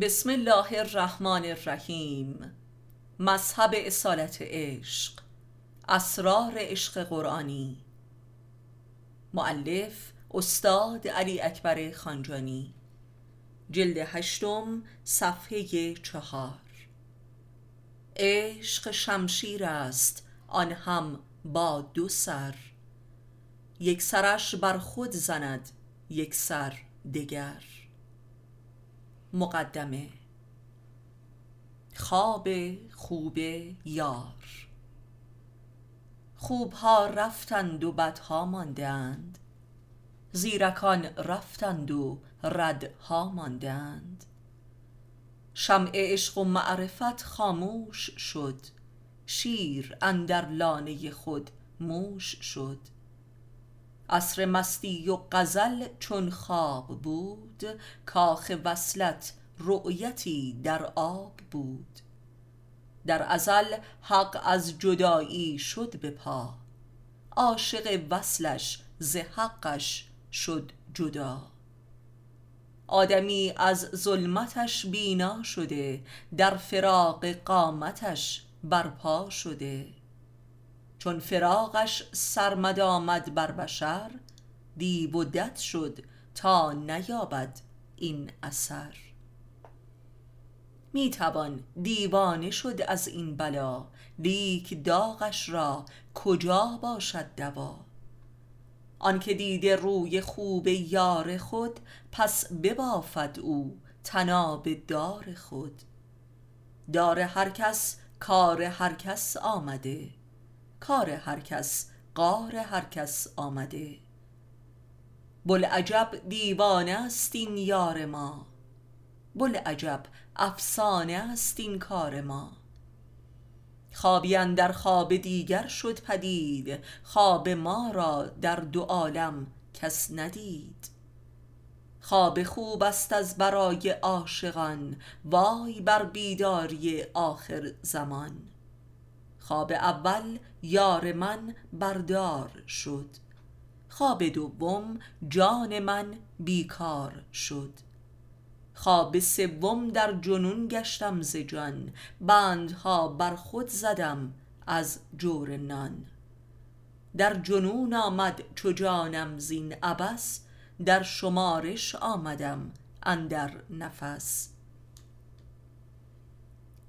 بسم الله الرحمن الرحیم. مذهب اصالت عشق. اسرار عشق قرآنی. معلف استاد علی اکبر خانجانی. جلد هشتم صفحه چهار. عشق شمشیر است آن هم با دو سر. یک سرش بر خود زند یک سر دگر. مقدمه. خواب خوب یار. خوبها رفتند و بدها ماندند. زیرکان رفتند و ردها ماندند. شمع عشق و معرفت خاموش شد. شیر اندر لانه خود موش شد. عصر مستی و غزل چون خواب بود کاخ وصلت رؤیتی در آب بود. در ازل حق از جدایی شد به پا. عاشق وصلش ز حقش شد جدا. آدمی از ظلمتش بینا شده در فراق قامتش برپا شده. چون فراقش سرمد آمد بر بشر دیو و دد شد تا نیابد این اثر. می توان دیوانه شد از این بلا لیک داغش را کجا باشد دوا؟ آنکه دیده روی خوب یار خود پس ببافد او طناب دار خود. دار هر کس کار هر کس آمده. کار هر کس غار هر کس آمده. بوالعجب دیوانه است این یار ما. بوالعجب افسانه است این کار ما. خوابی اندر خواب دیگر شد پدید خواب ما را در دو عالم کس ندید. خواب خوب است از برای عاشقان وای بر بیداری آخر زمان. خواب اول یار من بردار شد. خواب دوم جان من بیکار شد. خواب سوم در جنون گشتم ز جان. بندها بر خود زدم از جور نان. در جنون آمد چو جانم زین عبث در شمارش آمدم اندر نفس.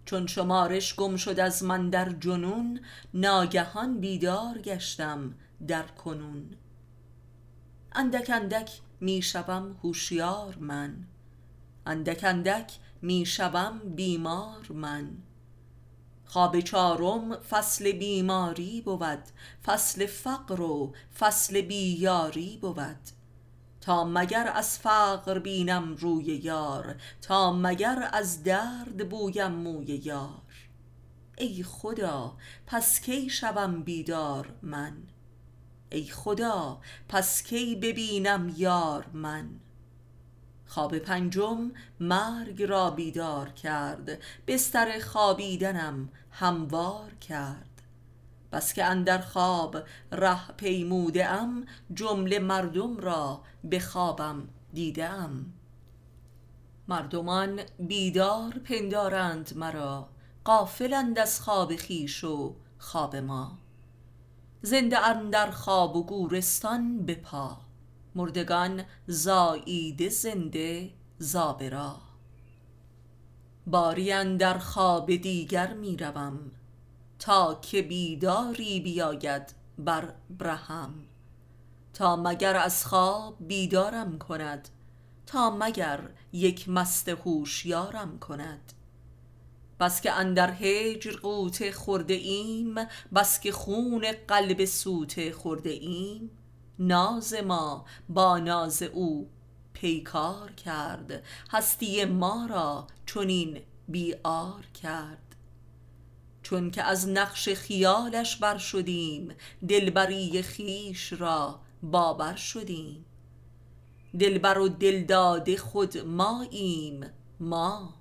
چون شمارش گم شد از من در جنون ناگهان بیدار گشتم در کنون. اندک اندک می شوم هوشیار من اندک اندک می شوم بیمار من. خواب چارم فصل بیماری بود فصل فقر و فصل بییاری بود. تا مگر از فقر بینم روی یار تا مگر از درد بویم موی یار. ای خدا پس کی شوم بیدار من؟ ای خدا پس کی ببینم یار من؟ خواب پنجم مرگ را بیدار کرد بستر خوابیدنم هموار کرد. بس که اندر خواب ره پیموده ام جمله مردم را به خوابم دیده ام. مردمان بیدار پندارند مرا غافلند از خواب خویش و خواب ما. زنده اندر خواب و گورستان به پا مردگان زاییده زنده زابرا. باری اندر خواب دیگر می روم تا که بیداری بیاید بر برهم. تا مگر از خواب بیدارم کند تا مگر یک مست هوشیارم کند. بس که اندر هجر غوطه خورده ایم بس که خون قلب سوته خورده ایم. ناز ما با ناز او پیکار کرد هستی ما را چنین بیار کرد. چون که از نقش خیالش بر شدیم دلبری خویش را باور شدیم. دلبر و دلداده خود ماییم ما.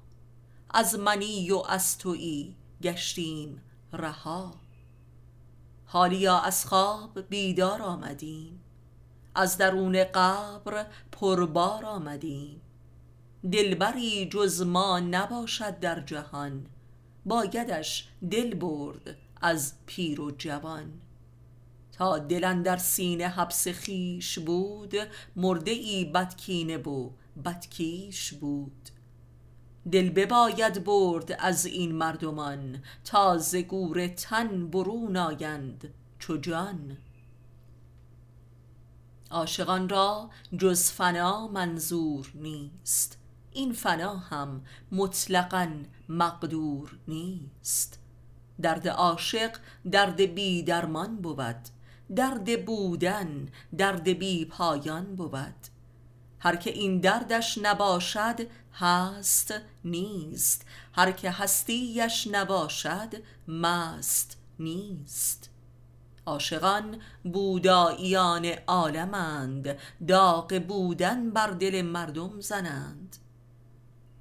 از منی و از تویی گشتیم رها. حالیا از خواب بیدار آمدیم. از درون قبر پربار آمدیم. دلبری جز ما نباشد در جهان. بایدش دل برد از پیر و جوان. تا دل در سینه حبس خیش بود مرده ای بدکینه و بدکیش بود. دل بباید برد از این مردمان تا ز گور تن برون آیند چو جان. عاشقان را جز فنا منظور نیست. این فنا هم مطلقا مقدور نیست. درد عاشق درد بی درمان بود. درد بودن درد بی پایان بود. هر که این دردش نباشد هست نیست. هر که هستیش نباشد مست نیست. عاشقان بوداییان عالمند. داغ بودن بر دل مردم زنند.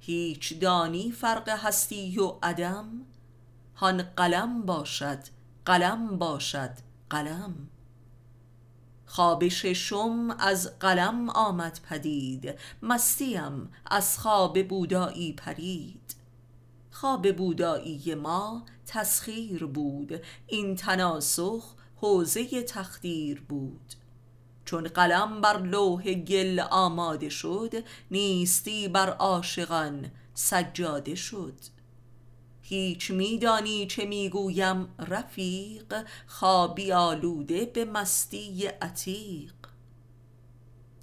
هیچ دانی فرق هستی و عدم؟ هان قلم باشد قلم باشد قلم. خواب ششم از قلم آمد پدید مستیم از خواب بودایی پرید. خواب بودایی ما تسخیر بود این تناسخ حوزه تخدیر بود. چون قلم بر لوح گل آماده شد نیستی بر عاشقان سجاده شد. هیچ میدانی چه می‌گویم رفیق خوابی آلوده به مستی عتیق.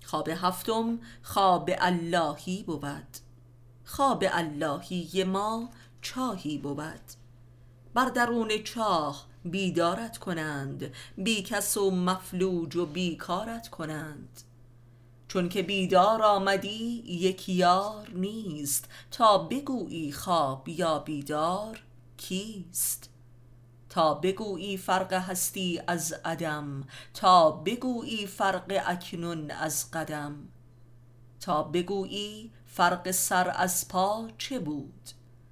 خواب هفتم خواب اللهی بود. خواب اللهی ما چاهی بود. بر درون چاه بیدارت کنند بی کس و مفلوج و بیکارت کنند. چون که بیدار آمدی یک یار نیست. تا بگویی خواب یا بیدار کیست؟ تا بگویی فرق هستی از عدم تا بگویی فرق اکنون از قدم. تا بگویی فرق سر از پا چه بود؟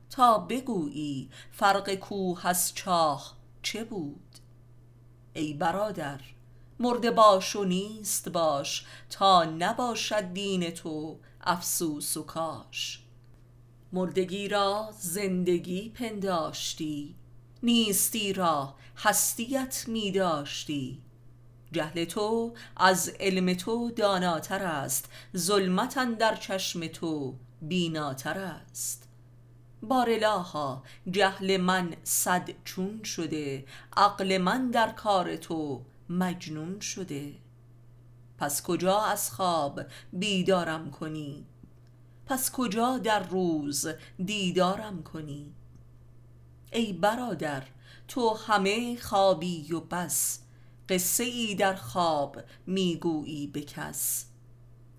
تا بگویی فرق کوه از چاه چه بود؟ ای برادر مرده باش و نیست باش تا نباشد دین تو افسوس و کاش. مردگی را زندگی پنداشتی نیستی را هستیت می داشتی جهل تو از علم تو داناتر است ظلمت در چشم تو بیناتر است. بارلاها جهل من صد چون شده عقل من در کار تو مجنون شده. پس کجا از خواب بیدارم کنی؟ پس کجا در روز دیدارم کنی؟ ای برادر تو همه خوابی و بس قصه ای در خواب می‌گویی به کس.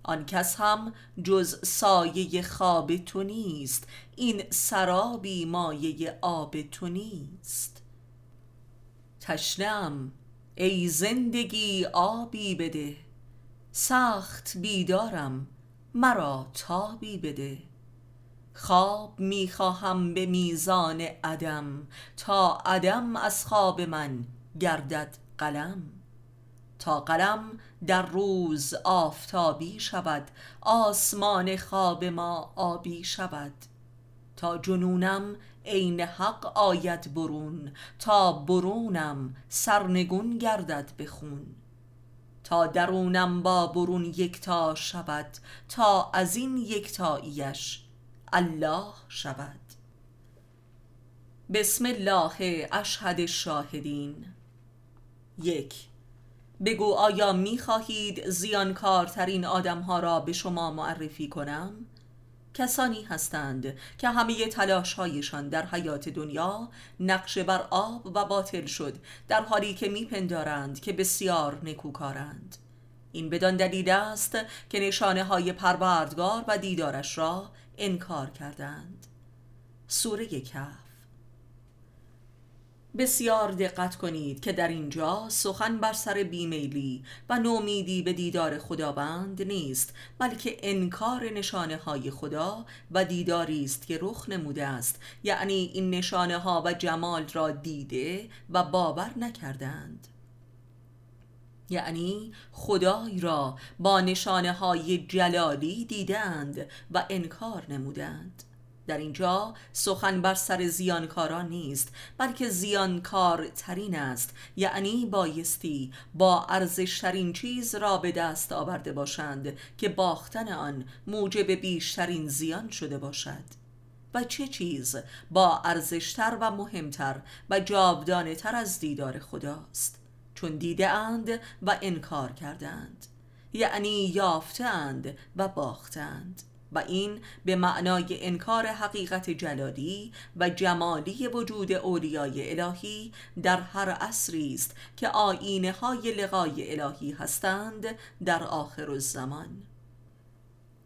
آن کس هم جز سایه خواب تو نیست این سرابی مایه آب تو نیست. تشنم ای زندگی آبی بده سخت بیدارم مرا تابی بده. خواب می‌خواهم به میزان عدم تا عدم از خواب من گردد قلم. تا قلم در روز آفتابی شود آسمان خواب ما آبی شود. تا جنونم عین حق آید برون تا برونم سرنگون گردد به خون. تا درونم با برون یکتا شود تا از این یکتاییش الله شود. بسم الله اشهد شاهدین یک بگو آیا می خواهید زیانکارترین آدم ها را به شما معرفی کنم؟ کسانی هستند که همه تلاش هایشان در حیات دنیا نقش بر آب و باطل شد در حالی که میپندارند که بسیار نکوکارند این بدان دلیل است که نشانه های پروردگار و دیدارش را انکار کردند سوره کف بسیار دقت کنید که در اینجا سخن بر سر بیمیلی و نومیدی به دیدار خداوند نیست بلکه انکار نشانه های خدا و دیداری است که رخ نموده است. یعنی این نشانه ها و جمال را دیده و باور نکردند. یعنی خدای را با نشانه های جلالی دیدند و انکار نمودند. در اینجا سخن بر سر زیانکاران نیست بلکه زیانکار ترین است. یعنی بایستی با ارزشترین چیز را به دست آورده باشند که باختن آن موجب بیشترین زیان شده باشد. و چه چیز با ارزشتر و مهمتر و جاودانه تر از دیدار خداست؟ چون دیده اند و انکار کردند. یعنی یافتند و باختند. و این به معنای انکار حقیقت جلالی و جمالی وجود اولیای الهی در هر عصری است که آینه های لقای الهی هستند در آخر الزمان.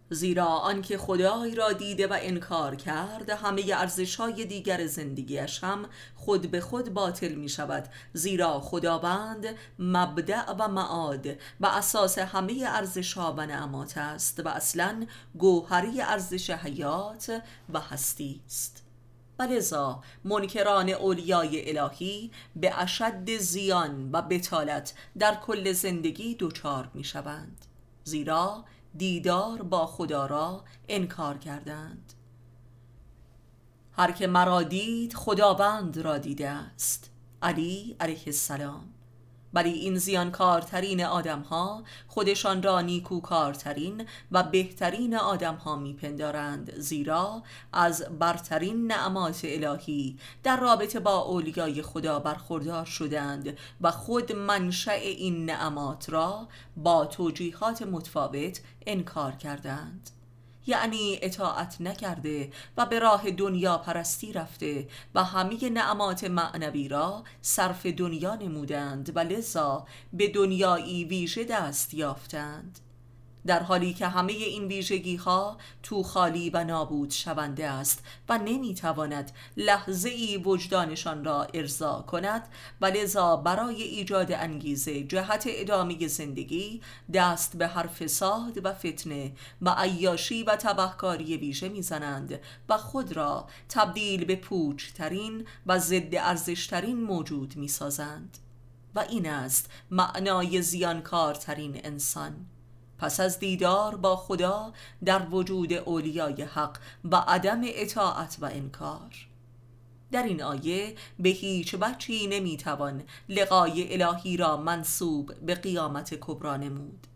زیرا آنکه خدای را دیده و انکار کرد همه ارزش های دیگر زندگیش هم خود به خود باطل می شود زیرا خداوند مبدع و معاد و اساس همه ارزش ها و نعمات است و اصلا گوهری ارزش حیات و هستی است. و منکران اولیای الهی به اشد زیان و بتالت در کل زندگی دچار می شوند زیرا دیدار با خدا را انکار کردند. هر که مرا دید خداوند را دیده است. علی علیه السلام. ولی این زیانکارترین آدم ها خودشان را نیکوکارترین و بهترین آدم ها میپندارند زیرا از برترین نعمات الهی در رابطه با اولیای خدا برخوردار شدند و خود منشأ این نعمات را با توجیهات متفاوت انکار کردند. یعنی اطاعت نکرده و به راه دنیا پرستی رفته و همه نعمات معنوی را صرف دنیا نمودند و لذا به دنیایی ویژه دست یافتند. در حالی که همه این ویژگی ها تو خالی و نابود شونده است و نمی‌تواند لحظه ای وجدانشان را ارضا کند و لذا برای ایجاد انگیزه جهت ادامه زندگی دست به هر فساد و فتنه و عیاشی و تبهکاری ویژه می‌زنند و خود را تبدیل به پوچترین و ضد ارزشترین موجود می‌سازند. و این است معنای زیانکارترین انسان. پس از دیدار با خدا در وجود اولیای حق و عدم اطاعت و انکار. در این آیه به هیچ بچی نمی‌توان لقای الهی را منصوب به قیامت کبرا نمود.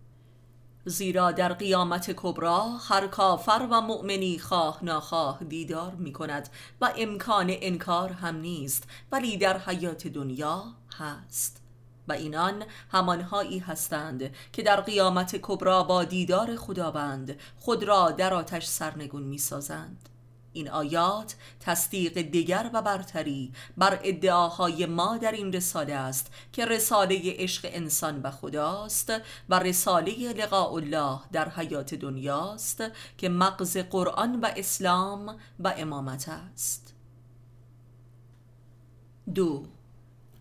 زیرا در قیامت کبرا هر کافر و مؤمنی خواه ناخواه دیدار می کند و امکان انکار هم نیست ولی در حیات دنیا هست. و اینان همانهایی هستند که در قیامت کبرا با دیدار خداوند خود را در آتش سرنگون می سازند. این آیات تصدیق دیگر و برتری بر ادعاهای ما در این رساله است که رساله عشق انسان و خداست و رساله لقاء الله در حیات دنیاست که مغز قرآن و اسلام و امامت است دو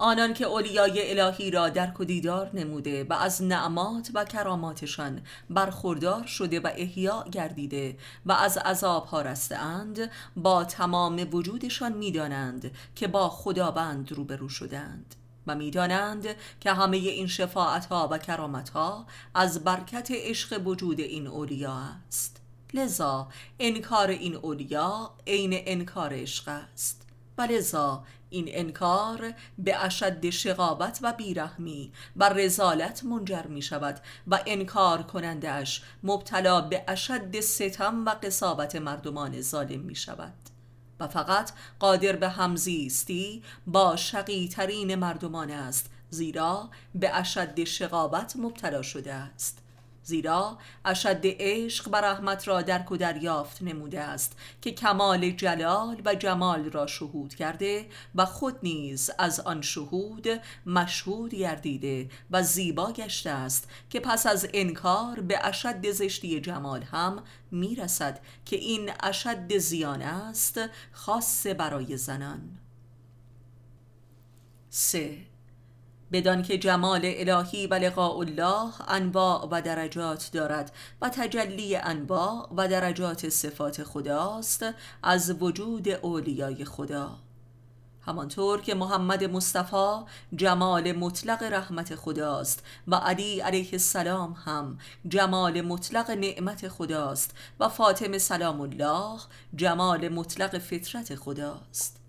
آنان که اولیای الهی را درک و دیدار نموده و از نعمات و کراماتشان برخوردار شده و احیا گردیده و از عذاب ها اند با تمام وجودشان می‌دانند که با خداوند روبرو شدند و می‌دانند که همه این شفاعت ها و کرامت ها از برکت عشق وجود این اولیا است. لذا انکار این اولیا عین انکار عشق است و لذا این انکار به اشد شقابت و بیرحمی و رزالت منجر می شود و انکار کنندش مبتلا به اشد ستم و قصابت مردمان ظالم می شود و فقط قادر به همزیستی با شقی ترین مردمان است زیرا به اشد شقابت مبتلا شده است. زیرا اشد عشق و رحمت را درک و دریافت نموده است که کمال جلال و جمال را شهود کرده و خود نیز از آن شهود مشهود گردیده و زیبا گشته است که پس از انکار به اشد زشتی جمال هم می‌رسد که این اشد زیان است خاص برای زنان. سه بدان که جمال الهی و لقاء الله انواع و درجات دارد و تجلی انواع و درجات صفات خداست از وجود اولیای خدا. همانطور که محمد مصطفی جمال مطلق رحمت خداست و علی علیه السلام هم جمال مطلق نعمت خداست و فاطمه سلام الله جمال مطلق فطرت خداست.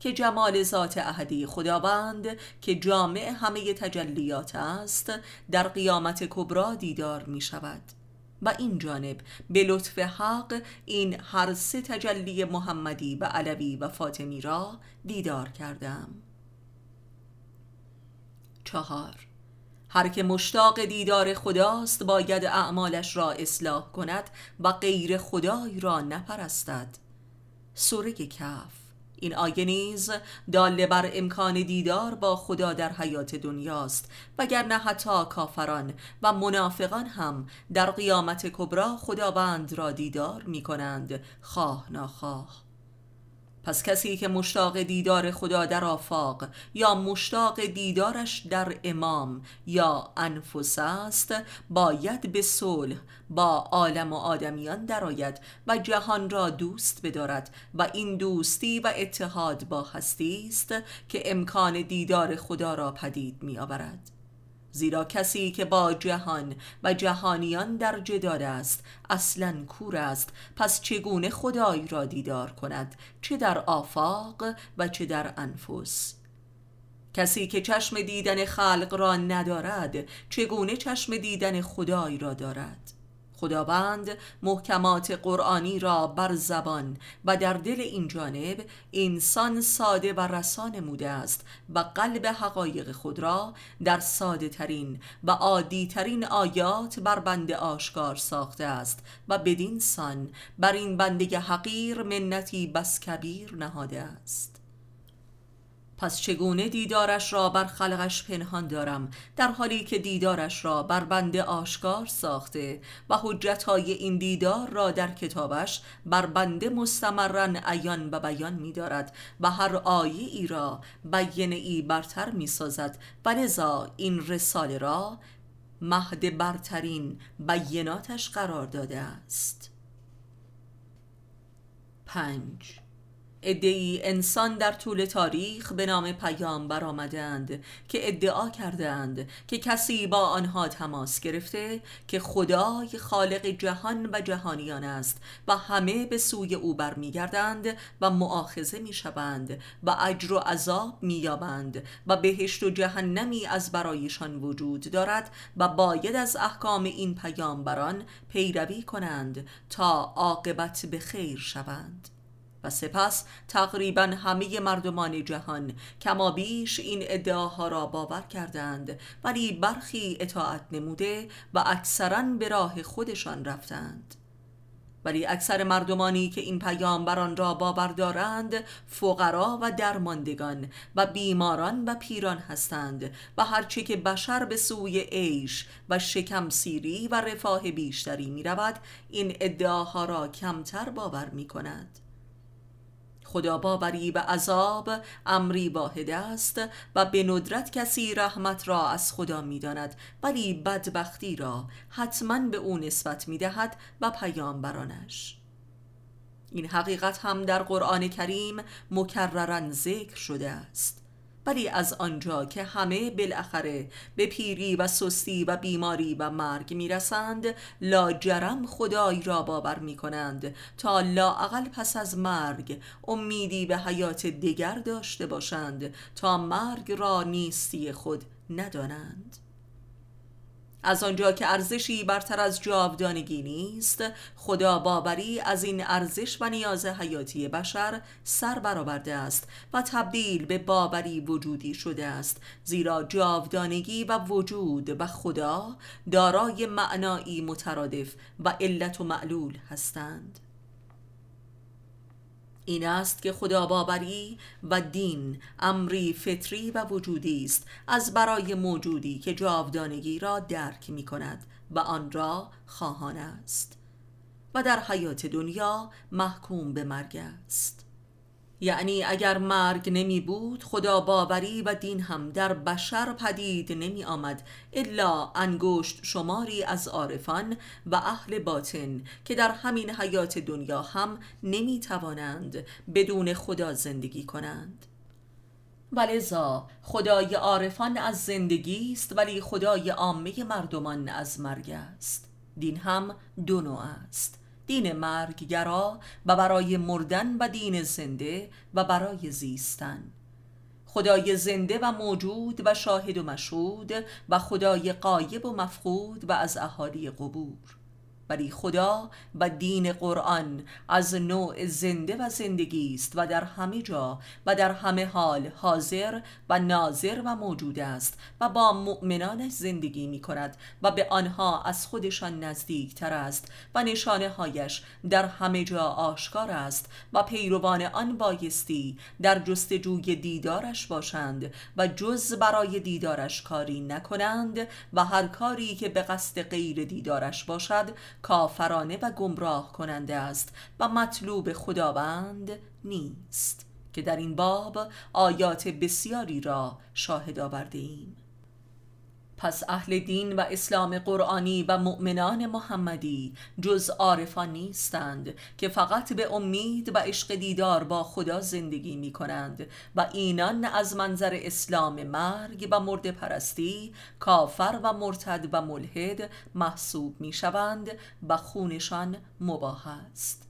که جمال ذات احدی خداوند که جامع همه تجلیات است در قیامت کبرا دیدار می شود و این جانب به لطف حق این هر سه تجلی محمدی و علوی و فاطمی را دیدار کردم. چهار. هر که مشتاق دیدار خداست باید اعمالش را اصلاح کند و غیر خدای را نپرستد. سوره کف این آیه نیز داله بر امکان دیدار با خدا در حیات دنیاست وگرنه حتی کافران و منافقان هم در قیامت کبرا خداوند را دیدار می کنند خواه ناخواه. پس کسی که مشتاق دیدار خدا در آفاق یا مشتاق دیدارش در امام یا انفس است باید به صلح با عالم و آدمیان درآید و جهان را دوست بدارد و این دوستی و اتحاد با هستی است که امکان دیدار خدا را پدید می آورد زیرا کسی که با جهان و جهانیان در جدال است اصلا کور است. پس چگونه خدای را دیدار کند؟ چه در آفاق و چه در انفس. کسی که چشم دیدن خلق را ندارد چگونه چشم دیدن خدای را دارد؟ خداوند محکمات قرآنی را بر زبان و در دل این جانب انسان ساده و رسان نموده است و قلب حقایق خود را در ساده ترین و عادی ترین آیات بر بنده آشکار ساخته است و بدین سان بر این بنده حقیر منتی بس کبیر نهاده است. پس چگونه دیدارش را بر خلقش پنهان دارم در حالی که دیدارش را بر بنده آشکار ساخته و حجتهای این دیدار را در کتابش بر بنده مستمرن عیان و بیان می دارد و هر آیه ای را بیانه ای برتر می سازد. و لذا این رساله را مهد برترین بیاناتش قرار داده است. پنج ادعی انسان در طول تاریخ به نام پیام آمدند که ادعا کردند که کسی با آنها تماس گرفته که خدای خالق جهان و جهانیان است و همه به سوی او برمیگردند و معاخزه می‌شوند و اجر و عذاب مییابند و بهشت و جهنمی از برایشان وجود دارد و باید از احکام این پیامبران پیروی کنند تا عاقبت به خیر شوند. سپس تقریبا همه مردمان جهان کما بیش این ادعاها را باور کردند ولی برخی اطاعت نموده و اکثرا به راه خودشان رفتند. ولی اکثر مردمانی که این پیامبران را باور دارند فقرا و درماندگان و بیماران و پیران هستند و هرچه که بشر به سوی عیش و شکم سیری و رفاه بیشتری می رود این ادعاها را کمتر باور می کند خدا باوری و عذاب امری واحد است و به ندرت کسی رحمت را از خدا می‌داند ولی بدبختی را حتما به او نسبت می‌دهد و پیامبرانش. این حقیقت هم در قرآن کریم مکررن ذکر شده است. ولی از آنجا که همه بالاخره به پیری و سستی و بیماری و مرگ می‌رسند. لاجرم خدای را باور می کنند تا لااقل پس از مرگ امیدی به حیات دیگر داشته باشند. تا مرگ را نیستی خود ندانند. از آنجا که ارزشی برتر از جاودانگی نیست خدا باوری از این ارزش و نیاز حیاتی بشر سر برآورده است و تبدیل به باوری وجودی شده است. زیرا جاودانگی و وجود و خدا دارای معنایی مترادف و علت و معلول هستند. این است که خدا باوری و دین امری فطری و وجودی است از برای موجودی که جاودانگی را درک می کند و آن را خواهان است و در حیات دنیا محکوم به مرگ است. یعنی اگر مرگ نمی بود خدا باوری و دین هم در بشر پدید نمی آمد الا انگشت شماری از عارفان و اهل باطن که در همین حیات دنیا هم نمی توانند بدون خدا زندگی کنند. ولذا خدای عارفان از زندگی است ولی خدای عامه مردمان از مرگ است. دین هم دو نوع است. دین مرگگرا و برای مردن و دین زنده و برای زیستن. خدای زنده و موجود و شاهد و مشهود و خدای قایب و مفقود و از اهالی قبور. ولی خدا و دین قرآن از نوع زنده و زندگی است و در همه جا و در همه حال حاضر و ناظر و موجود است و با مؤمنانش زندگی می کند و به آنها از خودشان نزدیک تر است و نشانه هایش در همه جا آشکار است و پیروان آن بایستی در جستجوی دیدارش باشند و جز برای دیدارش کاری نکنند و هر کاری که به قصد غیر دیدارش باشد کافرانه و گمراه کننده است و مطلوب خداوند نیست که در این باب آیات بسیاری را شاهد آورده ایم. پس اهل دین و اسلام قرآنی و مؤمنان محمدی جز عارفان نیستند که فقط به امید و عشق دیدار با خدا زندگی می کنند و اینان از منظر اسلام مرگ و مرد پرستی کافر و مرتد و ملحد محسوب می شوند و خونشان مباه است.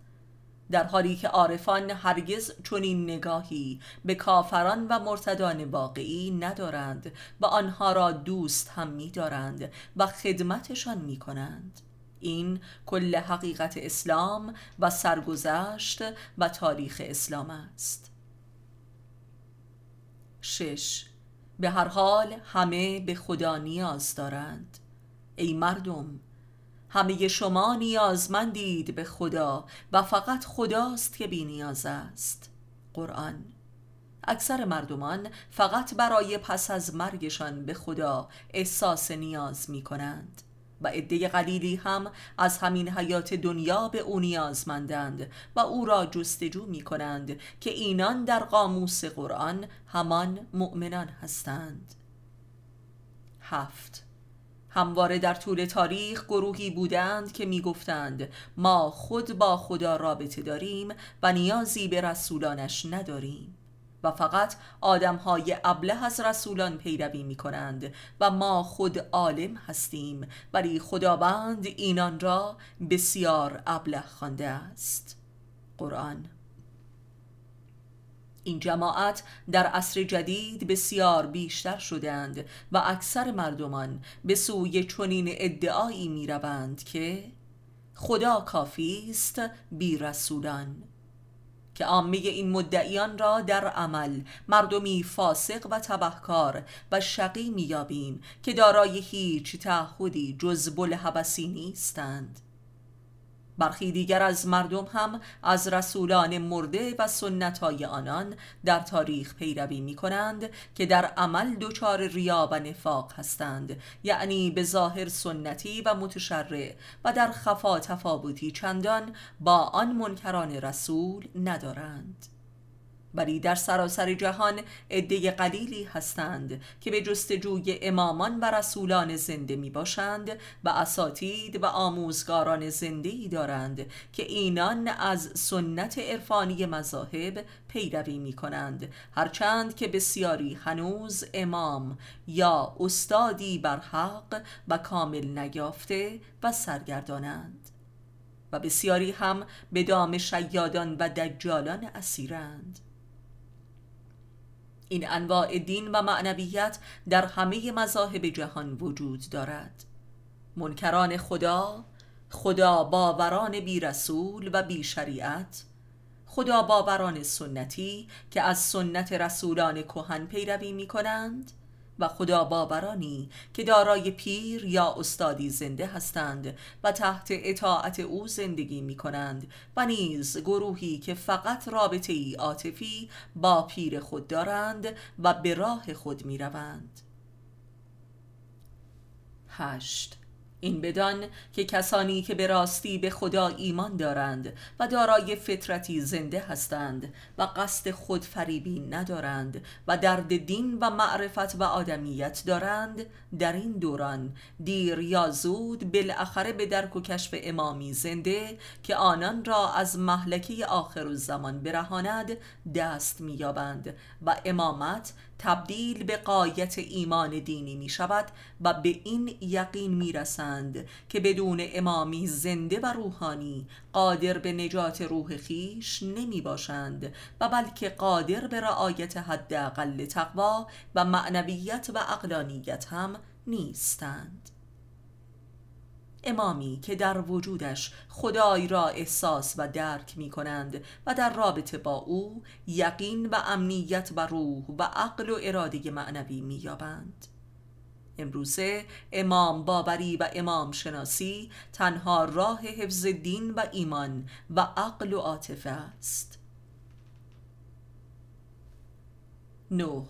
در حالی که عارفان هرگز چنین نگاهی به کافران و مرتدان واقعی ندارند و آنها را دوست هم می دارند و خدمتشان می کنند این کل حقیقت اسلام و سرگذشت و تاریخ اسلام است. شش. به هر حال همه به خدا نیاز دارند. ای مردم همه شما نیازمندید به خدا و فقط خداست که بی نیاز است. قرآن. اکثر مردمان فقط برای پس از مرگشان به خدا احساس نیاز می کنند و عده قلیلی هم از همین حیات دنیا به او نیازمندند و او را جستجو می کنند که اینان در قاموس قرآن همان مؤمنان هستند. هفت. همواره در طول تاریخ گروهی بودند که می‌گفتند ما خود با خدا رابطه داریم و نیازی به رسولانش نداریم. و فقط آدمهای ابله از رسولان پیروی می کنند و ما خود عالم هستیم ولی خداوند اینان را بسیار ابله خوانده است. قرآن این جماعت در عصر جدید بسیار بیشتر شدند و اکثر مردمان به سوی چنین ادعایی می روند که خدا کافی است بی رسولان که عامه این مدعیان را در عمل مردمی فاسق و تبهکار و شقی میابیم که دارای هیچ تعهدی جز بلحبسی نیستند. برخی دیگر از مردم هم از رسولان مرده و سنتهای آنان در تاریخ پیروی می کنند که در عمل دچار ریا و نفاق هستند یعنی به ظاهر سنتی و متشرع و در خفا تفاوتی چندان با آن منکران رسول ندارند. ولی در سراسر جهان عده قلیلی هستند که به جستجوی امامان و رسولان زنده می باشند و اساتید و آموزگاران زنده ای دارند که اینان از سنت عرفانی مذاهب پیروی می کنند هرچند که بسیاری هنوز امام یا استادی بر حق و کامل نگافته و سرگردانند و بسیاری هم به دام شیادان و دجالان اسیرند. این انواع دین و معنویت در همه مذاهب جهان وجود دارد. منکران خدا خدا باوران بی رسول و بی شریعت خدا باوران سنتی که از سنت رسولان کهن پیروی می کنند و خدا باورانی که دارای پیر یا استادی زنده هستند و تحت اطاعت او زندگی می کنند و نیز گروهی که فقط رابطه ای عاطفی با پیر خود دارند و به راه خود می روند. هشت این بدان که کسانی که به راستی به خدا ایمان دارند و دارای فطرتی زنده هستند و قصد خودفریبی ندارند و درد دین و معرفت و آدمیت دارند در این دوران دیر یا زود بالاخره به درک و کشف امامی زنده که آنان را از محلکه آخر الزمان برهاند دست مییابند و امامت تبدیل به قایت ایمان دینی می شود و به این یقین می رسند که بدون امامی زنده و روحانی قادر به نجات روح خیش نمی باشند و بلکه قادر به رعایت حداقل تقوا و معنویت و اقلانیت هم نیستند امامی که در وجودش خدای را احساس و درک می کنند و در رابطه با او یقین و امنیت و روح و عقل و اراده معنوی می یابند. امروزه امام بابری و امام شناسی تنها راه حفظ دین و ایمان و عقل و عاطفه است. نه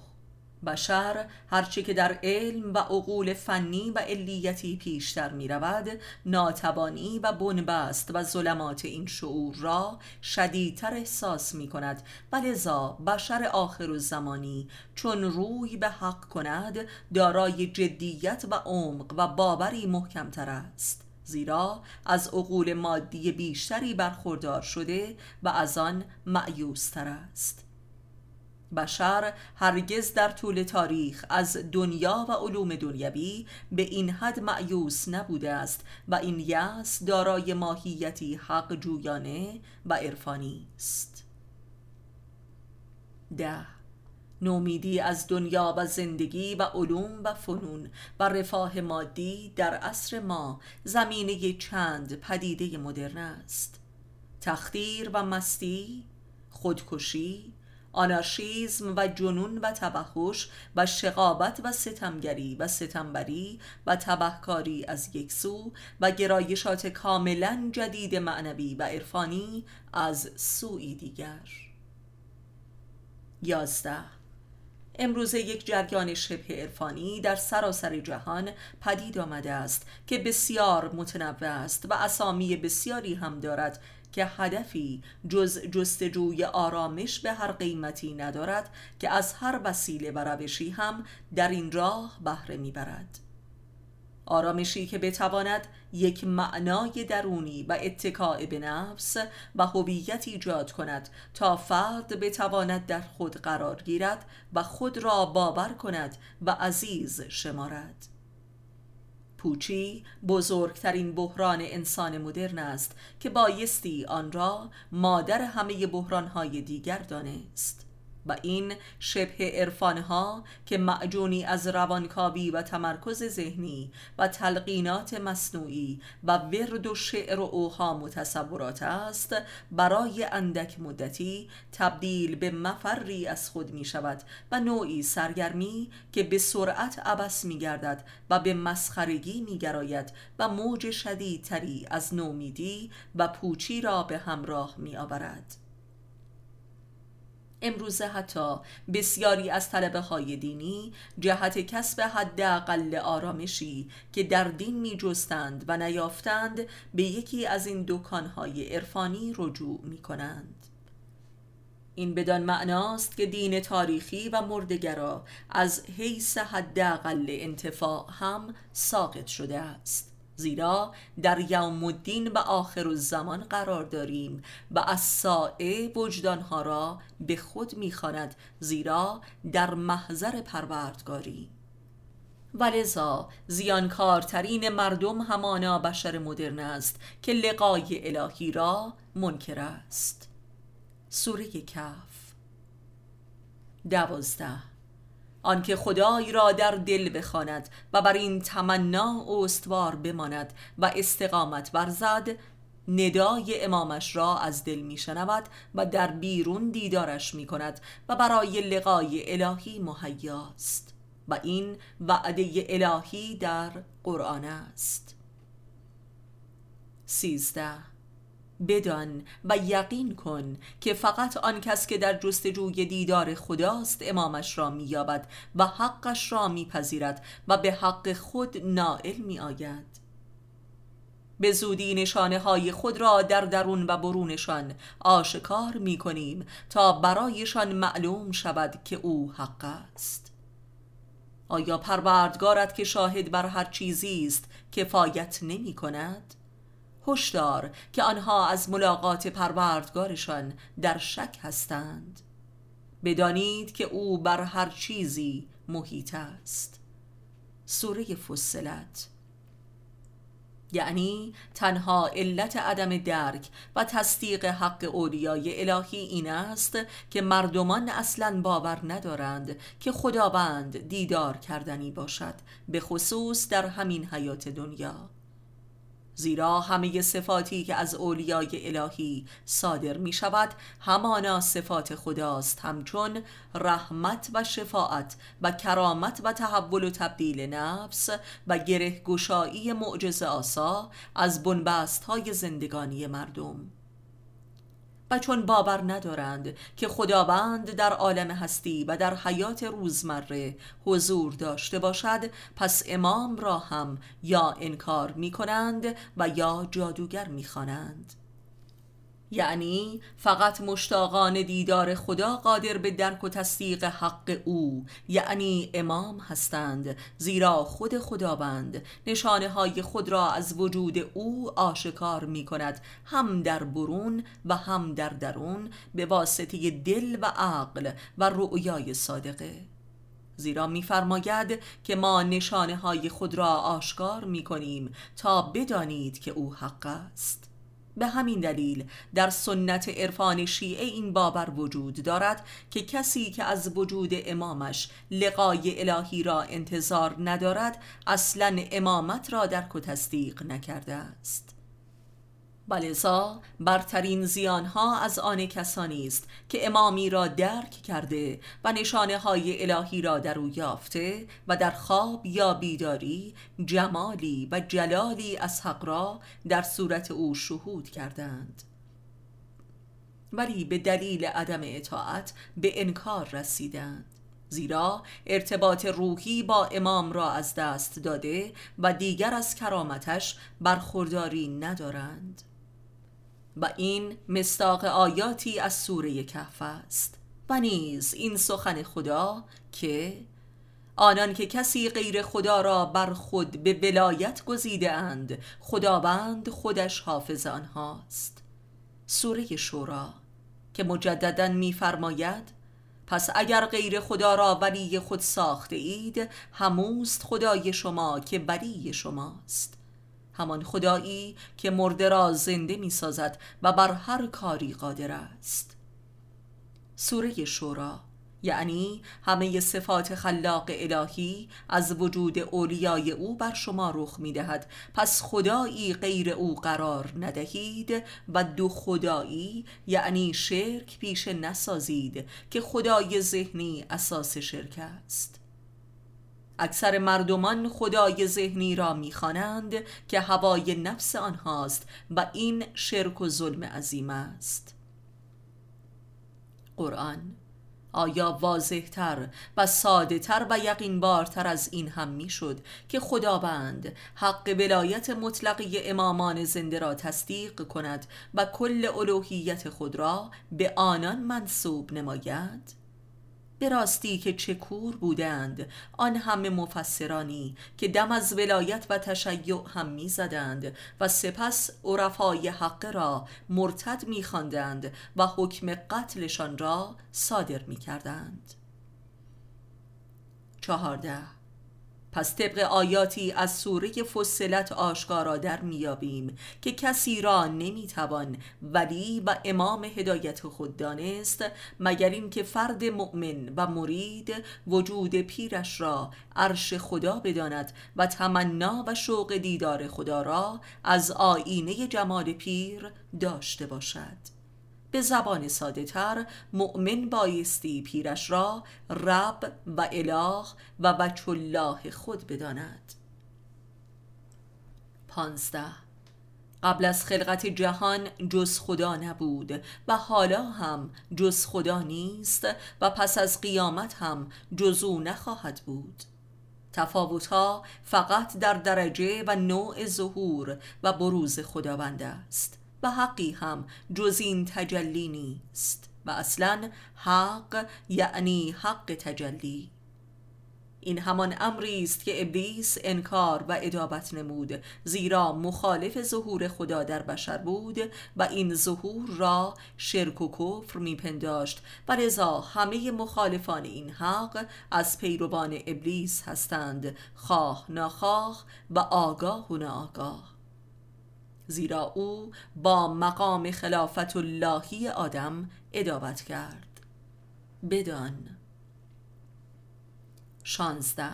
بشر هرچه که در علم و عقول فنی و علیتی پیشتر می رود ناتوانی و بنبست و ظلمات این شعور را شدیدتر احساس می کند و لذا بشر آخر زمانی چون روی به حق کند دارای جدیت و عمق و باوری محکمتر است. زیرا از عقول مادی بیشتری برخوردار شده و از آن معیوستر است. بشر هرگز در طول تاریخ از دنیا و علوم دنیوی به این حد معیوس نبوده است و این یأس دارای ماهیتی حق جویانه و عرفانی است. ده. نومیدی از دنیا و زندگی و علوم و فنون و رفاه مادی در عصر ما زمینه چند پدیده مدرن است. تخدیر و مستی خودکشی آنارشیزم و جنون و تبهش و شقابت و ستمگری و ستمبری و تبهکاری از یک سو و گرایشات کاملا جدید معنوی و عرفانی از سوی دیگر. یازده. امروزه یک جریان شبه عرفانی در سراسر جهان پدید آمده است که بسیار متنوع است و اسامی بسیاری هم دارد که هدفی جز جستجوی آرامش به هر قیمتی ندارد که از هر وسیله و روشی هم در این راه بهره می‌برد. آرامشی که بتواند یک معنای درونی و اتکاع به نفس و هویت ایجاد کند تا فرد بتواند در خود قرار گیرد و خود را باور کند و عزیز شمارد. پوچی بزرگترین بحران انسان مدرن است که بایستی آن را مادر همه بحرانهای دیگر دانست. و این شبه عرفانها که معجونی از روانکاوی و تمرکز ذهنی و تلقینات مصنوعی و ورد و شعر و اوهام و تصورات است برای اندک مدتی تبدیل به مفری از خود می شود و نوعی سرگرمی که به سرعت عبس می گردد و به مسخرگی می گراید و موج شدیدتری از نومیدی و پوچی را به همراه می آورد. امروزه حتی بسیاری از طلبه های دینی جهت کسب حداقل آرامشی که در دین می جستند و نیافتند به یکی از این دکانهای عرفانی رجوع می کنند این بدان معناست که دین تاریخی و مردگرا از حیث حداقل انتفاع هم ساقط شده است. زیرا در یوم الدین و آخر الزمان قرار داریم و از سائه وجدانها را به خود می‌خواند زیرا در محضر پروردگاری. ولذا زیانکارترین مردم همانا بشر مدرن است که لقای الهی را منکر است. سوره کف دوازده. آنکه خدای را در دل بخواند و بر این تمنا استوار بماند و استقامت ورزد ندای امامش را از دل میشنود و در بیرون دیدارش می کند و برای لقای الهی مهیاست و این وعده الهی در قرآن است. سیزده بدان و یقین کن که فقط آن کس که در جستجوی دیدار خداست امامش را مییابد و حقش را میپذیرد و به حق خود نائل میآید به زودی نشانه های خود را در درون و برونشان آشکار می کنیم تا برایشان معلوم شود که او حق است آیا پروردگارت که شاهد بر هر چیزی است کفایت نمی کند؟ هشدار که آنها از ملاقات پروردگارشان در شک هستند. بدانید که او بر هر چیزی محیط است. سوره فصلت. یعنی تنها علت عدم درک و تصدیق حق اولیای الهی این است که مردمان اصلا باور ندارند که خداوند دیدار کردنی باشد به خصوص در همین حیات دنیا. زیرا همه صفاتی که از اولیای الهی صادر می شود همانا صفات خداست. همچون رحمت و شفاعت و کرامت و تحول و تبدیل نفس و گره گشایی معجزه آسا از بنبست های زندگانی مردم. و چون باور ندارند که خداوند در عالم هستی و در حیات روزمره حضور داشته باشد پس امام را هم یا انکار می کنند و یا جادوگر می خوانند. یعنی فقط مشتاقان دیدار خدا قادر به درک و تصدیق حق او. یعنی امام هستند زیرا خود خداوند نشانه های خود را از وجود او آشکار می کند هم در برون و هم در درون به واسطه دل و عقل و رؤیای صادقه. زیرا میفرماید که ما نشانه های خود را آشکار می کنیم تا بدانید که او حق است. به همین دلیل در سنت عرفان شیعه این باور وجود دارد که کسی که از وجود امامش لقای الهی را انتظار ندارد اصلا امامت را درک و تصدیق نکرده است. ولذا برترین زیانها از آن کسانی است که امامی را درک کرده و نشانه های الهی را در او یافته و در خواب یا بیداری جمالی و جلالی از حق را در صورت او شهود کردند. ولی به دلیل عدم اطاعت به انکار رسیدند. زیرا ارتباط روحی با امام را از دست داده و دیگر از کرامتش برخورداری ندارند. و این مستاق آیاتی از سوره کهف است. و نیز این سخن خدا که آنان که کسی غیر خدا را بر خود به ولایت گزیده اند خداوند خودش حافظ آنهاست سوره شورا که مجددا میفرماید پس اگر غیر خدا را ولی خود ساخته اید هموست خدای شما که ولی شماست. همان خدایی که مرده را زنده می سازد و بر هر کاری قادر است. سوره شورا یعنی همه صفات خلاق الهی از وجود اولیای او بر شما رخ می دهد پس خدایی غیر او قرار ندهید و دو خدایی یعنی شرک پیش نسازید که خدای ذهنی اساس شرک است. اکثر مردمان خدای ذهنی را می‌خوانند که هوای نفس آنهاست و این شرک و ظلم عظیم است قرآن آیا واضحتر و ساده تر و یقین بارتر از این هم می‌شد که خداوند حق ولایت مطلقی امامان زنده را تصدیق کند و کل الوهیت خود را به آنان منصوب نماید؟ به راستی که چه کور بودند آن همه مفسرانی که دم از ولایت و تشیع هم می‌زدند و سپس عرفای حق را مرتد میخواندند و حکم قتلشان را صادر می‌کردند. چهارده. پس طبق آیاتی از سوره فصلت آشکارا در میابیم که کسی را نمی‌توان ولی و امام هدایت خود دانست مگر اینکه فرد مؤمن و مرید وجود پیرش را عرش خدا بداند و تمنا و شوق دیدار خدا را از آینه جمال پیر داشته باشد. به زبان ساده تر مؤمن بایستی پیرش را رب و اله و بچ الله خود بداند. پانزده. قبل از خلقت جهان جز خدا نبود و حالا هم جز خدا نیست و پس از قیامت هم جز او نخواهد بود. تفاوتها فقط در درجه و نوع ظهور و بروز خداوند است. و حقی هم جز این تجلی نیست و اصلا حق یعنی حق تجلی. این همان امری است که ابلیس انکار و ادابت نمود زیرا مخالف ظهور خدا در بشر بود و این ظهور را شرک و کفر میپنداشت و لذا همه مخالفان این حق از پیروان ابلیس هستند خواه ناخواه و آگاه و ناآگاه. زیرا او با مقام خلافت اللهی آدم ادابت کرد. بدان. شانزده.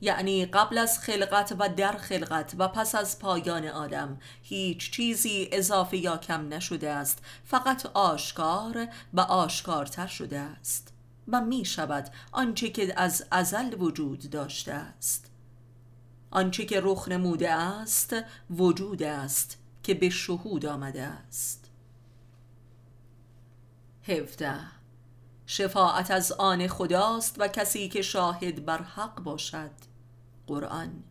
یعنی قبل از خلقت و در خلقت و پس از پایان آدم هیچ چیزی اضافه یا کم نشده است فقط آشکار و آشکارتر شده است و می شود آنچه که از ازل وجود داشته است. آنچه که رخ نموده است وجود است که به شهود آمده است. هفته شفاعت از آن خداست و کسی که شاهد بر حق باشد. قرآن.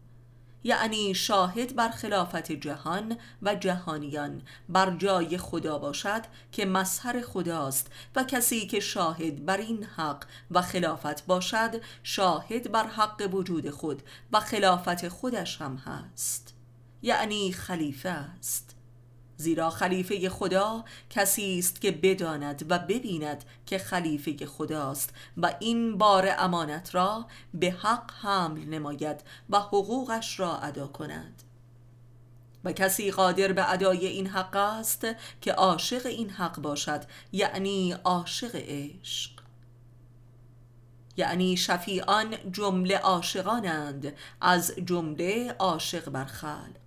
یعنی شاهد بر خلافت جهان و جهانیان بر جای خدا باشد که مظهر خداست و کسی که شاهد بر این حق و خلافت باشد شاهد بر حق وجود خود و خلافت خودش هم هست. یعنی خلیفه است. زیرا خلیفه خدا کسی است که بداند و ببیند که خلیفه خداست و این بار امانت را به حق حمل نماید و حقوقش را ادا کند. و کسی قادر به ادای این حق است که عاشق این حق باشد یعنی عاشق عشق. یعنی شفیعان جمله عاشقانند از جمله عاشق بر خلق.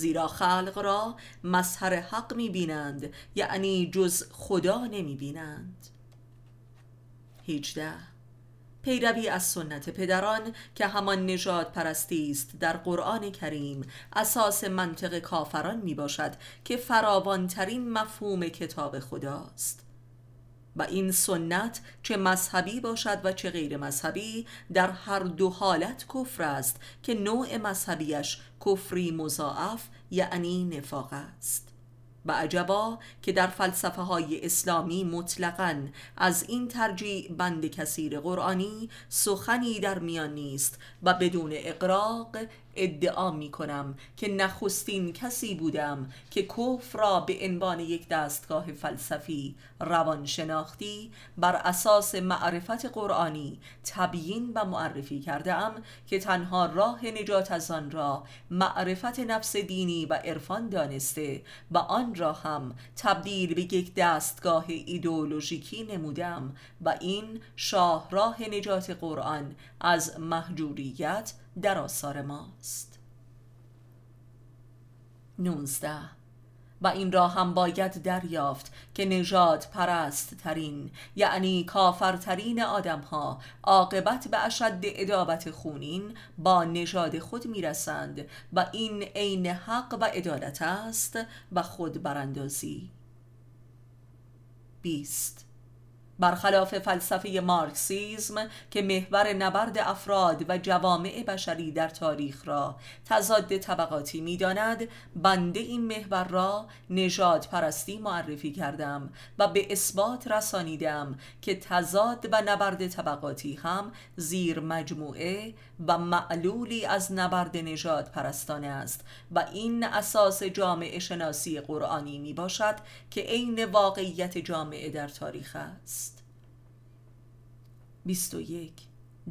زیرا خلق را مظهر حق می بینند یعنی جز خدا نمی بینند 18 پیروی از سنت پدران که همان نجات پرستی است در قرآن کریم اساس منطق کافران می باشد که فراوانترین مفهوم کتاب خداست. و این سنت چه مذهبی باشد و چه غیر مذهبی در هر دو حالت کفر است که نوع مذهبیش کفری مضاعف یعنی نفاق است. و عجبا که در فلسفه های اسلامی مطلقا از این ترجیع بند کثیر قرآنی سخنی در میان نیست و بدون اقراق ادعا می کنم که نخستین کسی بودم که کفر را به عنوان یک دستگاه فلسفی روانشناختی بر اساس معرفت قرآنی تبیین و معرفی کردم که تنها راه نجات از آن را معرفت نفس دینی و عرفان دانسته و آن را هم تبدیل به یک دستگاه ایدئولوژیکی نمودم و این شاهراه نجات قرآن از محجوریت در آثار ماست. 19 و این را هم باید دریافت که نژاد پرست ترین یعنی کافرترین آدم ها عاقبت به اشد ادابت خونین با نژاد خود می‌رسند و این عین حق و عدالت است و خود براندازی. 20 برخلاف فلسفه مارکسیزم که محور نبرد افراد و جوامع بشری در تاریخ را تضاد طبقاتی می‌داند بنده این محور را نژاد پرستی معرفی کردم و به اثبات رسانیدم که تضاد و نبرد طبقاتی هم زیر مجموعه و معلولی از نبرد نژاد پرستانه است و این اساس جامعه شناسی قرآنی می باشد که عین واقعیت جامعه در تاریخ است. 21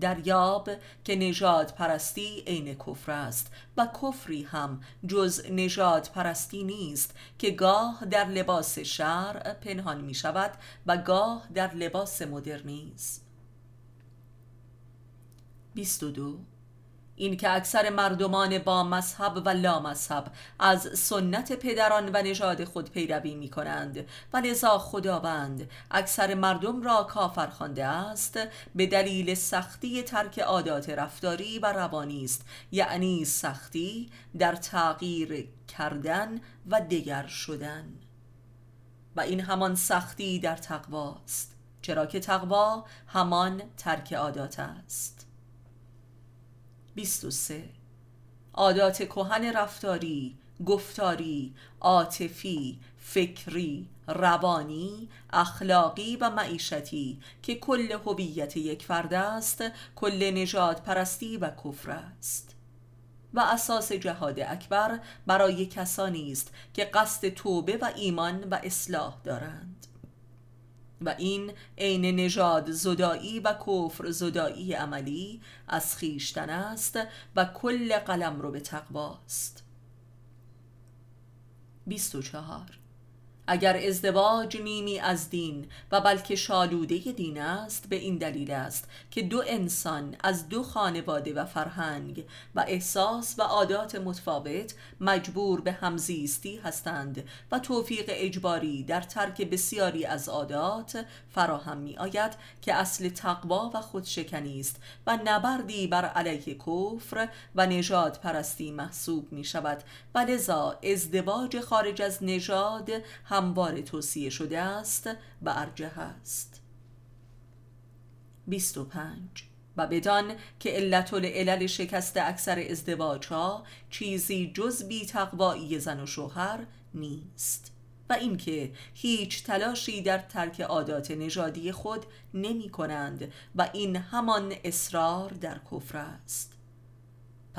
دریاب که نجات پرستی عین کفر است و کفری هم جز نجات پرستی نیست که گاه در لباس شرع پنهان می شود و گاه در لباس مدرنیز. 22 این که اکثر مردمان با مذهب و لا مذهب از سنت پدران و نژاد خود پیروی می کنند و لذا خداوند اکثر مردم را کافر خوانده است به دلیل سختی ترک عادات رفتاری و روانی است. یعنی سختی در تغییر کردن و دگر شدن. و این همان سختی در تقواست چرا که تقوا همان ترک عادات است. 23 عادات کهن رفتاری گفتاری عاطفی فکری روانی اخلاقی و معیشتی که کل هویت یک فرد است کل نجات پرستی و کفر است. و اساس جهاد اکبر برای کسانی است که قصد توبه و ایمان و اصلاح دارند. و این عین نژاد زدایی و کفر زدایی عملی از خیشتن است و کل قلم رو به تقواست 24 اگر ازدواج نیمی از دین و بلکه شالوده دین است به این دلیل است که دو انسان از دو خانواده و فرهنگ و احساس و عادات متفاوت مجبور به همزیستی هستند و توفیق اجباری در ترک بسیاری از عادات فراهم می آید که اصل تقوا و خودشکنی است و نبردی بر علیه کفر و نژاد پرستی محسوب می شود. و لذا ازدواج خارج از نژاد هموار توصیه شده است و ارجه است. 25 و بدان که علت العلل شکست اکثر ازدواج ها چیزی جز بی تقوایی زن و شوهر نیست. و اینکه هیچ تلاشی در ترک عادات نژادی خود نمی کنند و این همان اصرار در کفر است.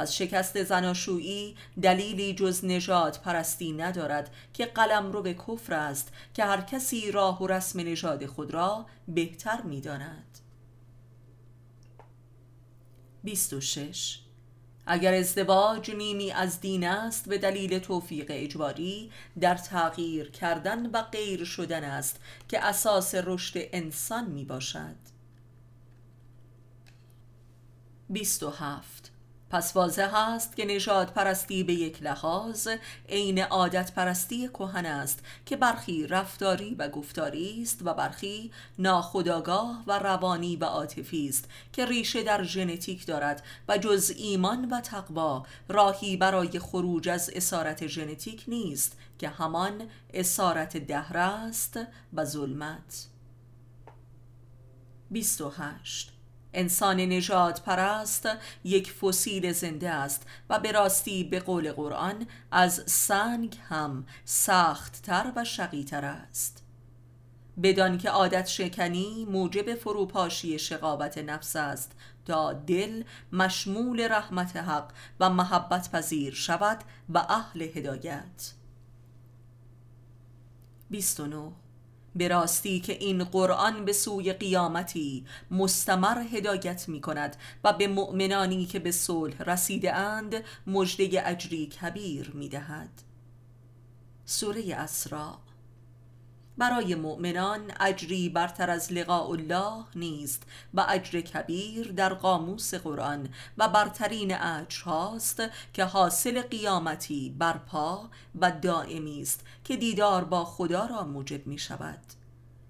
پس شکست زناشویی دلیلی جز نژاد پرستی ندارد که قلم رو به کفر است که هر کسی راه و رسم نژاد خود را بهتر می داند 26 اگر ازدواج نیمی از دین است به دلیل توفیق اجباری در تغییر کردن و غیر شدن است که اساس رشد انسان می باشد 27 پس واضح است که نژاد پرستی به یک لحاظ عین عادت پرستی کهن است که برخی رفتاری و گفتاری است و برخی ناخودآگاه و روانی و عاطفی است که ریشه در ژنتیک دارد و جز ایمان و تقوا راهی برای خروج از اسارت ژنتیک نیست که همان اسارت دهر است و ظلمت. 28 انسان نجات پرست یک فسیل زنده است و به راستی به قول قرآن از سنگ هم سختتر و شقیتر است. بدان که عادت شکنی موجب فروپاشی شقاوت نفس است تا دل مشمول رحمت حق و محبت پذیر شود و اهل هدایت. 29 به راستی که این قرآن به سوی قیامتی مستمر هدایت می کند و به مؤمنانی که به صلح رسیده اند مجده اجری کبیر می دهد سوره اسراء برای مؤمنان اجری برتر از لقاء الله نیست و اجر کبیر در قاموس قرآن و برترین اجر هاست که حاصل قیامتی برپا و دائمی است که دیدار با خدا را موجب می شود.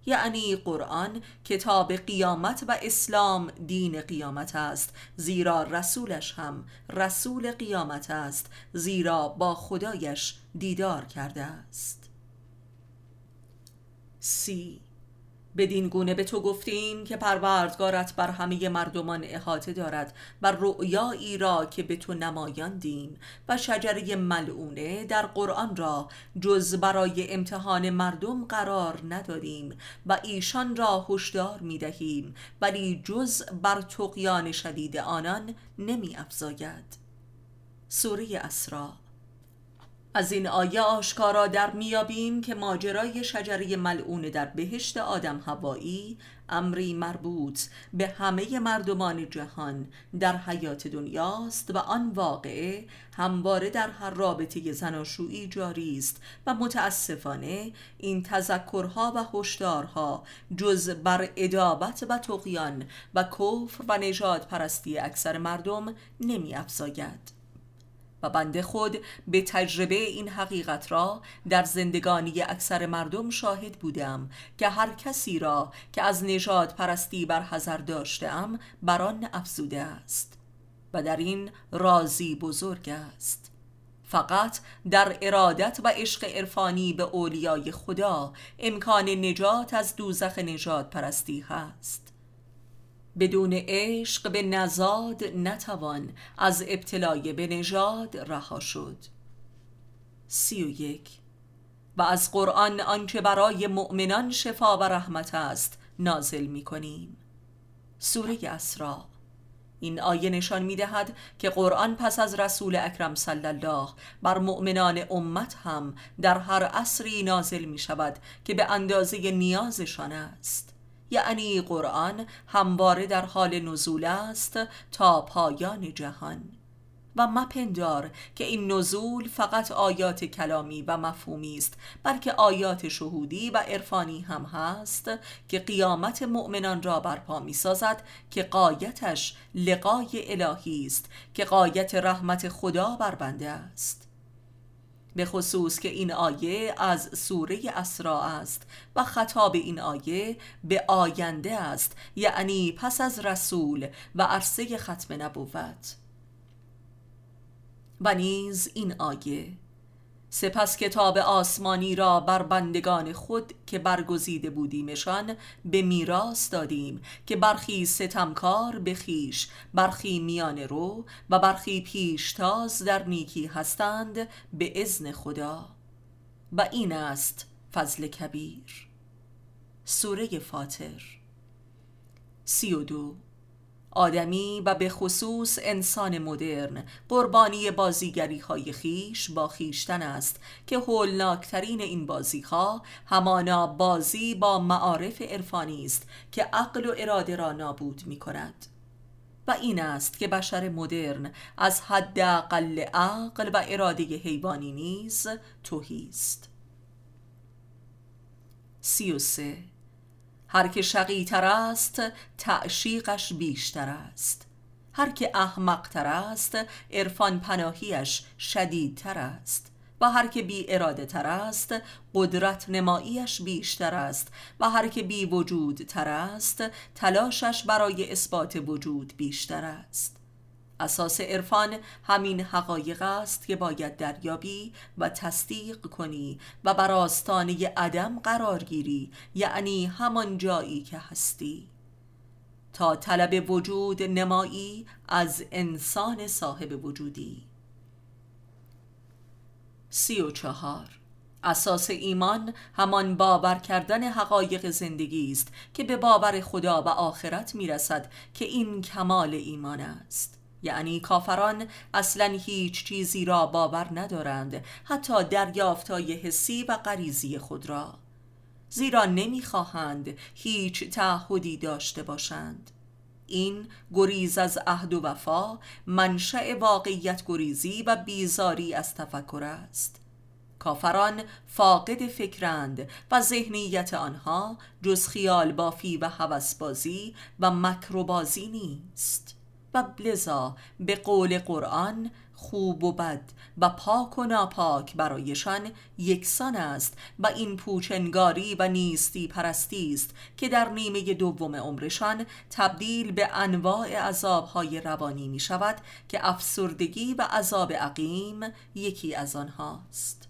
یعنی قرآن کتاب قیامت و اسلام دین قیامت است زیرا رسولش هم رسول قیامت است زیرا با خدایش دیدار کرده است. سی. بدین گونه به تو گفتیم که پروردگارت بر همه مردمان احاطه دارد و رؤیایی را که به تو نمایاندیم و شجره ملعونه در قرآن را جز برای امتحان مردم قرار ندادیم و ایشان را هشدار می دهیم ولی جز بر تقیان شدید آنان نمی افزاید سوره اسراء از این آیه آشکارا در میابیم که ماجرای شجره ملعون در بهشت آدم هوایی امری مربوط به همه مردمان جهان در حیات دنیاست و آن واقعه همواره در هر رابطه زناشویی جاری است و متاسفانه این تذکرها و هشدارها جز بر ادابت و تقیان و کفر و نجات پرستی اکثر مردم نمی افزاید. و بنده خود به تجربه این حقیقت را در زندگانی اکثر مردم شاهد بودم که هر کسی را که از نژاد پرستی بر حذر داشتم بر آن افزوده است و در این رازی بزرگ است. فقط در ارادت و عشق عرفانی به اولیای خدا امکان نجات از دوزخ نجات پرستی هست. بدون عشق به نزاد نتوان از ابتلای به نژاد رها شد. سی و یک. و از قرآن آنچه برای مؤمنان شفا و رحمت است نازل می کنیم. سوره اسراء. این آیه نشان می دهد که قرآن پس از رسول اکرم صلی الله بر مؤمنان امت هم در هر عصری نازل می شود که به اندازه نیازشان است. یعنی قرآن همواره در حال نزول است تا پایان جهان. و مپندار که این نزول فقط آیات کلامی و مفهومی است بلکه آیات شهودی و عرفانی هم هست که قیامت مؤمنان را برپا می سازد که قایتش لقای الهی است که قایت رحمت خدا بر بنده است. به خصوص که این آیه از سوره اسراء است و خطاب این آیه به آینده است یعنی پس از رسول و عرصه ختم نبوت. و نیز این آیه سپس کتاب آسمانی را بر بندگان خود که برگزیده بودیمشان به میراث دادیم که برخی ستمکار به خیش برخی میان رو و برخی پیشتاز در نیکی هستند به ازن خدا. و این است فضل کبیر. سوره فاتر. سی و دو. آدمی و به خصوص انسان مدرن قربانی بازیگری های خیش با خیشتن است که هولناکترین این بازی ها همانا بازی با معارف عرفانی است که عقل و اراده را نابود می کند و این است که بشر مدرن از حد اقل عقل و اراده حیوانی نیز توهی است. سی و سه هر که شقی تر است تعشیقش بیشتر است. هر که احمق تر است عرفان پناهیش شدیدتر است. و هر که بی اراده تر است قدرت نماییش بیشتر است. و هر که بی وجود تر است تلاشش برای اثبات وجود بیشتر است. اساس عرفان همین حقایق است که باید دریابی و تصدیق کنی و بر آستانه عدم قرار گیری یعنی همان جایی که هستی. تا طلب وجود نمایی از انسان صاحب وجودی. سی و چهار. اساس ایمان همان باور کردن حقایق زندگی است که به باور خدا و آخرت می‌رسد که این کمال ایمان است. یعنی کافران اصلا هیچ چیزی را باور ندارند حتی دریافتای حسی و غریزی خود را. زیرا نمی‌خواهند هیچ تعهدی داشته باشند. این گریز از عهد و وفا منشأ واقعیت گریزی و بیزاری از تفکر است. کافران فاقد فکرند و ذهنیت آنها جز خیال بافی و هوسبازی و مکروبازی نیست. و لذا به قول قرآن خوب و بد و پاک و ناپاک برایشان یکسان است و این پوچنگاری و نیستی پرستی است که در نیمه دوم عمرشان تبدیل به انواع عذابهای روانی می شود که افسردگی و عذاب عقیم یکی از آنهاست.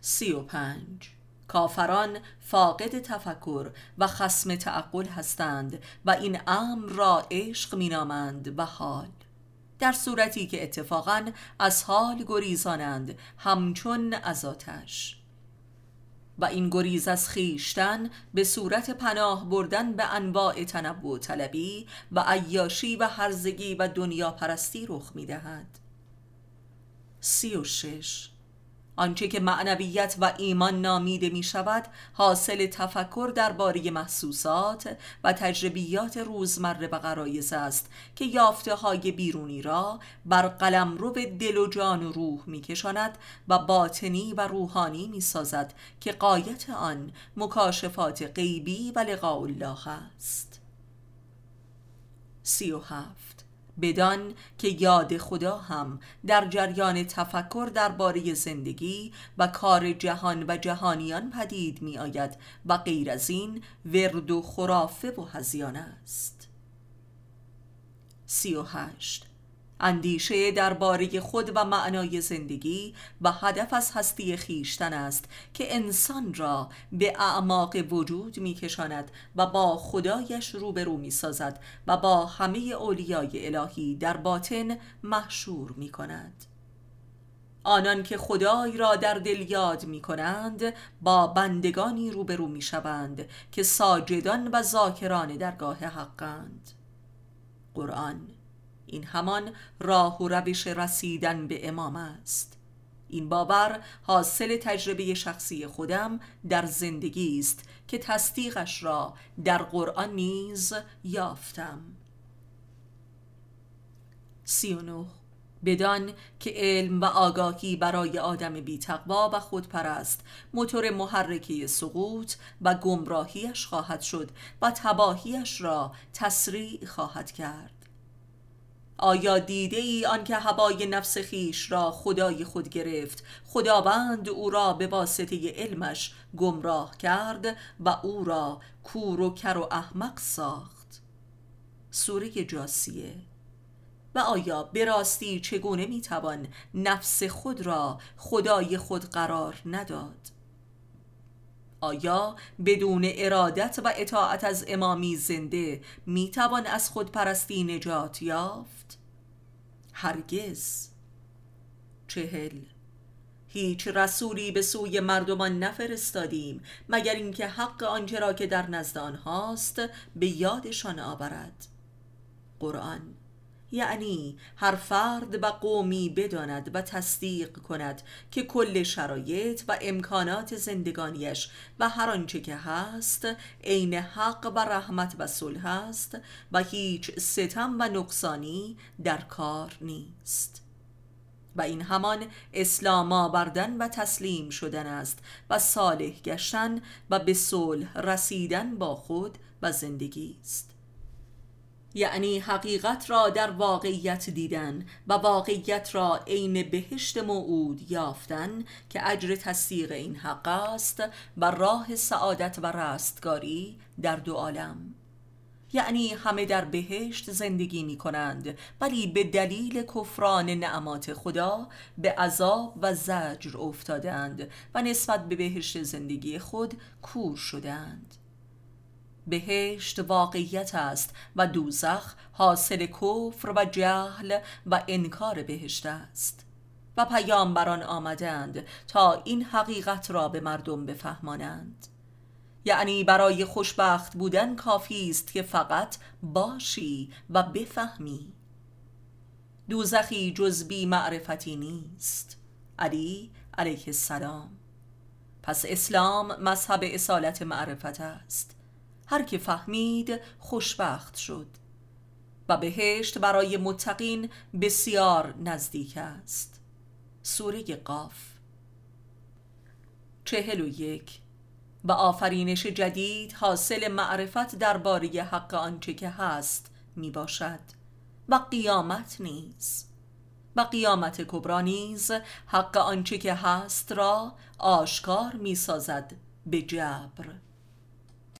سی و پنج. کافران فاقد تفکر و خسم تعقل هستند و این امر را عشق مینامند و حال. در صورتی که اتفاقا از حال گریزانند همچون از آتش. و این گریز از خیشتن به صورت پناه بردن به انواع تنبع طلبی و عیاشی و هرزگی و دنیا پرستی رخ می‌دهد. سی و شش آنچه که معنویت و ایمان نامیده می شود حاصل تفکر درباره محسوسات و تجربیات روزمره و قرایز است که یافته های بیرونی را بر قلم رو به دل و جان و روح می کشاند و باطنی و روحانی می سازد که قایت آن مکاشفات غیبی و لقاء الله است. سی و هفت. بدان که یاد خدا هم در جریان تفکر درباره زندگی و کار جهان و جهانیان پدید می آید و غیر از این ورد و خرافه و هزیان است. سی و هشت اندیشه درباره خود و معنای زندگی و هدف از هستی خیشتن است که انسان را به اعماق وجود میکشاند و با خدایش روبرو می سازد و با همه اولیای الهی در باطن محشور می کند آنان که خدای را در دل یاد می کنند با بندگانی روبرو می شوند که ساجدان و ذاکران درگاه حقند. قرآن این همان راه و روش رسیدن به امام است. این باور حاصل تجربه شخصی خودم در زندگی است که تصدیقش را در قرآن نیز یافتم. سی بدان که علم و آگاهی برای آدم بیتقوا و خودپرست موتور محرکه سقوط و گمراهیش خواهد شد و تباهیش را تسریع خواهد کرد. آیا دیده ای آنکه هوای نفس خیش را خدای خود گرفت؟ خداوند او را به واسطه علمش گمراه کرد و او را کور و کر و احمق ساخت. سوره جاسیه. و آیا به راستی چگونه می‌توان نفس خود را خدای خود قرار نداد؟ آیا بدون ارادت و اطاعت از امامی زنده می‌توان از خودپرستی نجات یافت؟ هرگز. چهل. هیچ رسولی به سوی مردمان نفرستادیم مگر اینکه حق آنچه را که در نزد آنهاست به یادشان آورد. قرآن. یعنی هر فرد و قومی بداند و تصدیق کند که کل شرایط و امکانات زندگانیش و هر آنچه که هست عین حق و رحمت و صلح است و هیچ ستم و نقصانی در کار نیست. و این همان اسلام آوردن و تسلیم شدن است و صالح گشتن و به صلح رسیدن با خود و زندگی است. یعنی حقیقت را در واقعیت دیدن و واقعیت را عین بهشت موعود یافتن که اجر تصدیق این حق است و راه سعادت و رستگاری در دو عالم. یعنی همه در بهشت زندگی می کنند ولی به دلیل کفران نعمات خدا به عذاب و زجر افتادند و نسبت به بهشت زندگی خود کور شدند. بهشت واقعیت است و دوزخ حاصل کفر و جهل و انکار بهشت است. و پیامبران آمدند تا این حقیقت را به مردم بفهمانند. یعنی برای خوشبخت بودن کافی است که فقط باشی و بفهمی. دوزخی جز بی معرفتی نیست. علی علیه السلام. پس اسلام مذهب اصالت معرفت است. هر که فهمید خوشبخت شد و بهشت برای متقین بسیار نزدیک است. سوره قاف. چهل و یک. و آفرینش جدید حاصل معرفت درباره حق آنچه که هست می باشد. و قیامت نیز. و قیامت کبرا نیز حق آنچه که هست را آشکار می سازد به جبر.